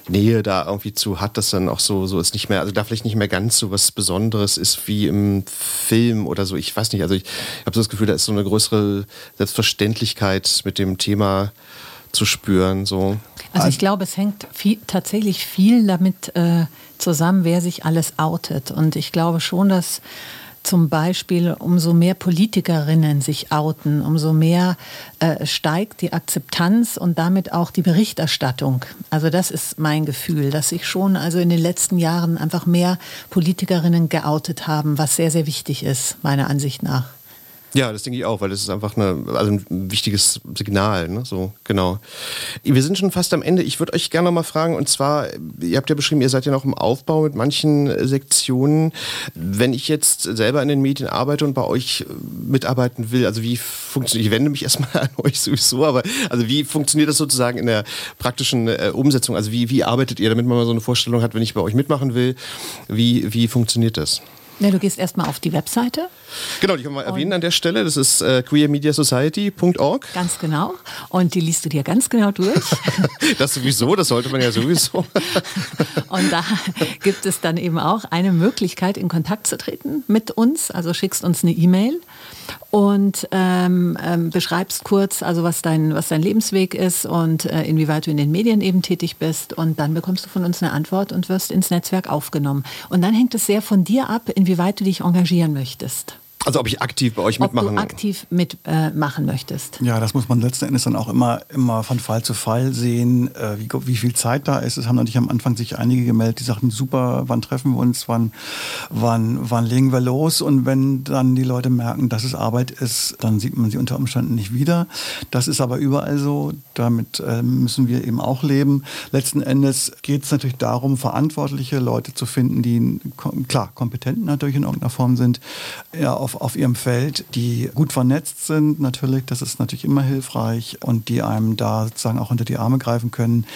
Nähe da irgendwie zu hat, dass dann auch so, so ist nicht mehr, also da vielleicht nicht mehr ganz so was Besonderes ist wie im Film oder so, ich weiß nicht, also ich habe so das Gefühl, da ist so eine größere Selbstverständlichkeit mit dem Thema zu spüren, so. Also ich glaube, es hängt viel, tatsächlich viel damit äh, zusammen, wer sich alles outet. Und ich glaube schon, dass zum Beispiel umso mehr Politikerinnen sich outen, umso mehr äh, steigt die Akzeptanz und damit auch die Berichterstattung. Also das ist mein Gefühl, dass sich schon also in den letzten Jahren einfach mehr Politikerinnen geoutet haben, was sehr, sehr wichtig ist, meiner Ansicht nach. Ja, das denke ich auch, weil das ist einfach eine, also ein wichtiges Signal. Ne? So, genau. Wir sind schon fast am Ende. Ich würde euch gerne noch mal fragen, und zwar, ihr habt ja beschrieben, ihr seid ja noch im Aufbau mit manchen Sektionen. Wenn ich jetzt selber in den Medien arbeite und bei euch mitarbeiten will, also wie funktioniert, ich wende mich [laughs] erstmal an euch sowieso, aber also wie funktioniert das sozusagen in der praktischen äh, Umsetzung? Also wie, wie arbeitet ihr, damit man mal so eine Vorstellung hat, wenn ich bei euch mitmachen will? Wie, wie funktioniert das? Ja, du gehst erstmal auf die Webseite. Genau, die können wir erwähnen an der Stelle. Das ist äh, queermediasociety.org. Ganz genau. Und die liest du dir ganz genau durch. [laughs] das sowieso, das sollte man ja sowieso. [laughs] Und da gibt es dann eben auch eine Möglichkeit, in Kontakt zu treten mit uns. Also schickst uns eine E-Mail und ähm, ähm, beschreibst kurz, also was dein, was dein Lebensweg ist und äh, inwieweit du in den Medien eben tätig bist. Und dann bekommst du von uns eine Antwort und wirst ins Netzwerk aufgenommen. Und dann hängt es sehr von dir ab, inwieweit du dich engagieren möchtest. Also ob ich aktiv bei euch mitmachen Ob du aktiv mitmachen äh, möchtest. Ja, das muss man letzten Endes dann auch immer, immer von Fall zu Fall sehen, äh, wie, wie viel Zeit da ist. Es haben natürlich am Anfang sich einige gemeldet, die sagten, super, wann treffen wir uns, wann, wann, wann legen wir los? Und wenn dann die Leute merken, dass es Arbeit ist, dann sieht man sie unter Umständen nicht wieder. Das ist aber überall so. Damit äh, müssen wir eben auch leben. Letzten Endes geht es natürlich darum, verantwortliche Leute zu finden, die klar kompetent natürlich in irgendeiner Form sind, ja, auf auf, ihrem Feld, die gut vernetzt sind natürlich, das ist natürlich immer hilfreich und die einem da sozusagen auch unter die Arme greifen können.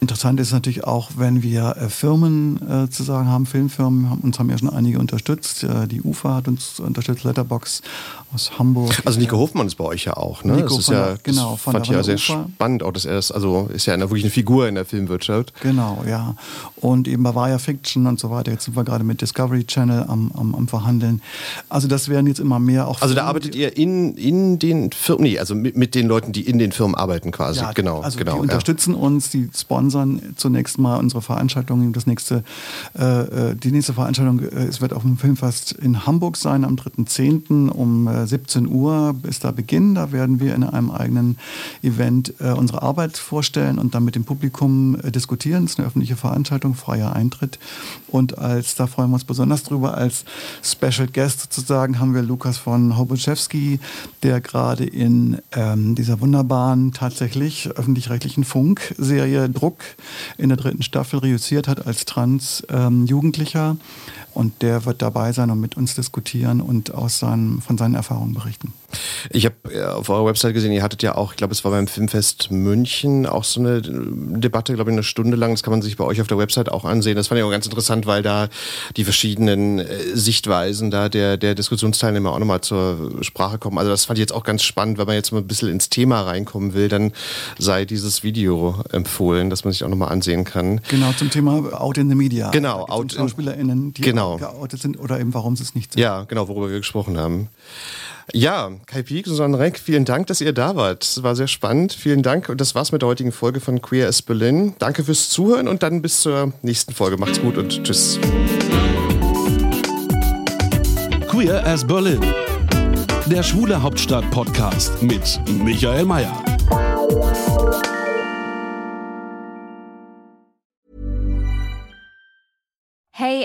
Interessant ist natürlich auch, wenn wir äh, Firmen äh, zu sagen haben, Filmfirmen, haben, uns haben ja schon einige unterstützt. Äh, die UFA hat uns unterstützt, Letterbox aus Hamburg. Also Nico Hofmann ist bei euch ja auch, ne? Nico das ist von ja, der, genau, von fand ich ja sehr UFA. spannend, auch dass er das, also ist ja eine, wirklich eine Figur in der Filmwirtschaft. Genau, ja. Und eben Bavaria Fiction und so weiter. Jetzt sind wir gerade mit Discovery Channel am, am, am Verhandeln. Also das wäre werden jetzt immer mehr auch. Also da arbeitet ihr in, in den Firmen, nee, also mit, mit den Leuten, die in den Firmen arbeiten quasi. Ja, genau, also genau. Die unterstützen uns, die sponsern zunächst mal unsere Veranstaltung. Das nächste, äh, äh, die nächste Veranstaltung, äh, es wird auf dem Filmfest in Hamburg sein am 3.10. um äh, 17 Uhr ist da Beginn. Da werden wir in einem eigenen Event äh, unsere Arbeit vorstellen und dann mit dem Publikum äh, diskutieren. Es ist eine öffentliche Veranstaltung, freier Eintritt. Und als, da freuen wir uns besonders drüber, als Special Guest sozusagen haben wir Lukas von Hoboczewski, der gerade in ähm, dieser wunderbaren, tatsächlich öffentlich-rechtlichen Funk-Serie Druck in der dritten Staffel reüssiert hat als Trans-Jugendlicher. Ähm, und der wird dabei sein und mit uns diskutieren und aus seinen, von seinen Erfahrungen berichten. Ich habe äh, auf eurer Website gesehen, ihr hattet ja auch, ich glaube, es war beim Filmfest München auch so eine Debatte, glaube ich, eine Stunde lang. Das kann man sich bei euch auf der Website auch ansehen. Das fand ich auch ganz interessant, weil da die verschiedenen äh, Sichtweisen da der, der Diskussionsteilnehmer auch nochmal zur Sprache kommen. Also das fand ich jetzt auch ganz spannend, wenn man jetzt mal ein bisschen ins Thema reinkommen will, dann sei dieses Video empfohlen, dass man sich auch nochmal ansehen kann. Genau, zum Thema Out in the Media. Genau, Out SchauspielerInnen, die genau. Geoutet sind oder eben warum sie es nicht sind. Ja, genau, worüber wir gesprochen haben. Ja, Kai Piek, Susanne Renk, vielen Dank, dass ihr da wart. Es war sehr spannend. Vielen Dank. Und das war's mit der heutigen Folge von Queer as Berlin. Danke fürs Zuhören und dann bis zur nächsten Folge. Macht's gut und tschüss. Queer as Berlin. Der Schwule Hauptstadt Podcast mit Michael Mayer.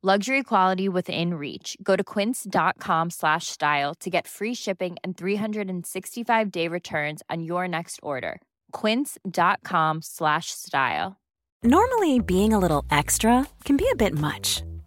Luxury quality within reach. Go to quince.com slash style to get free shipping and 365 day returns on your next order. Quince.com slash style. Normally, being a little extra can be a bit much,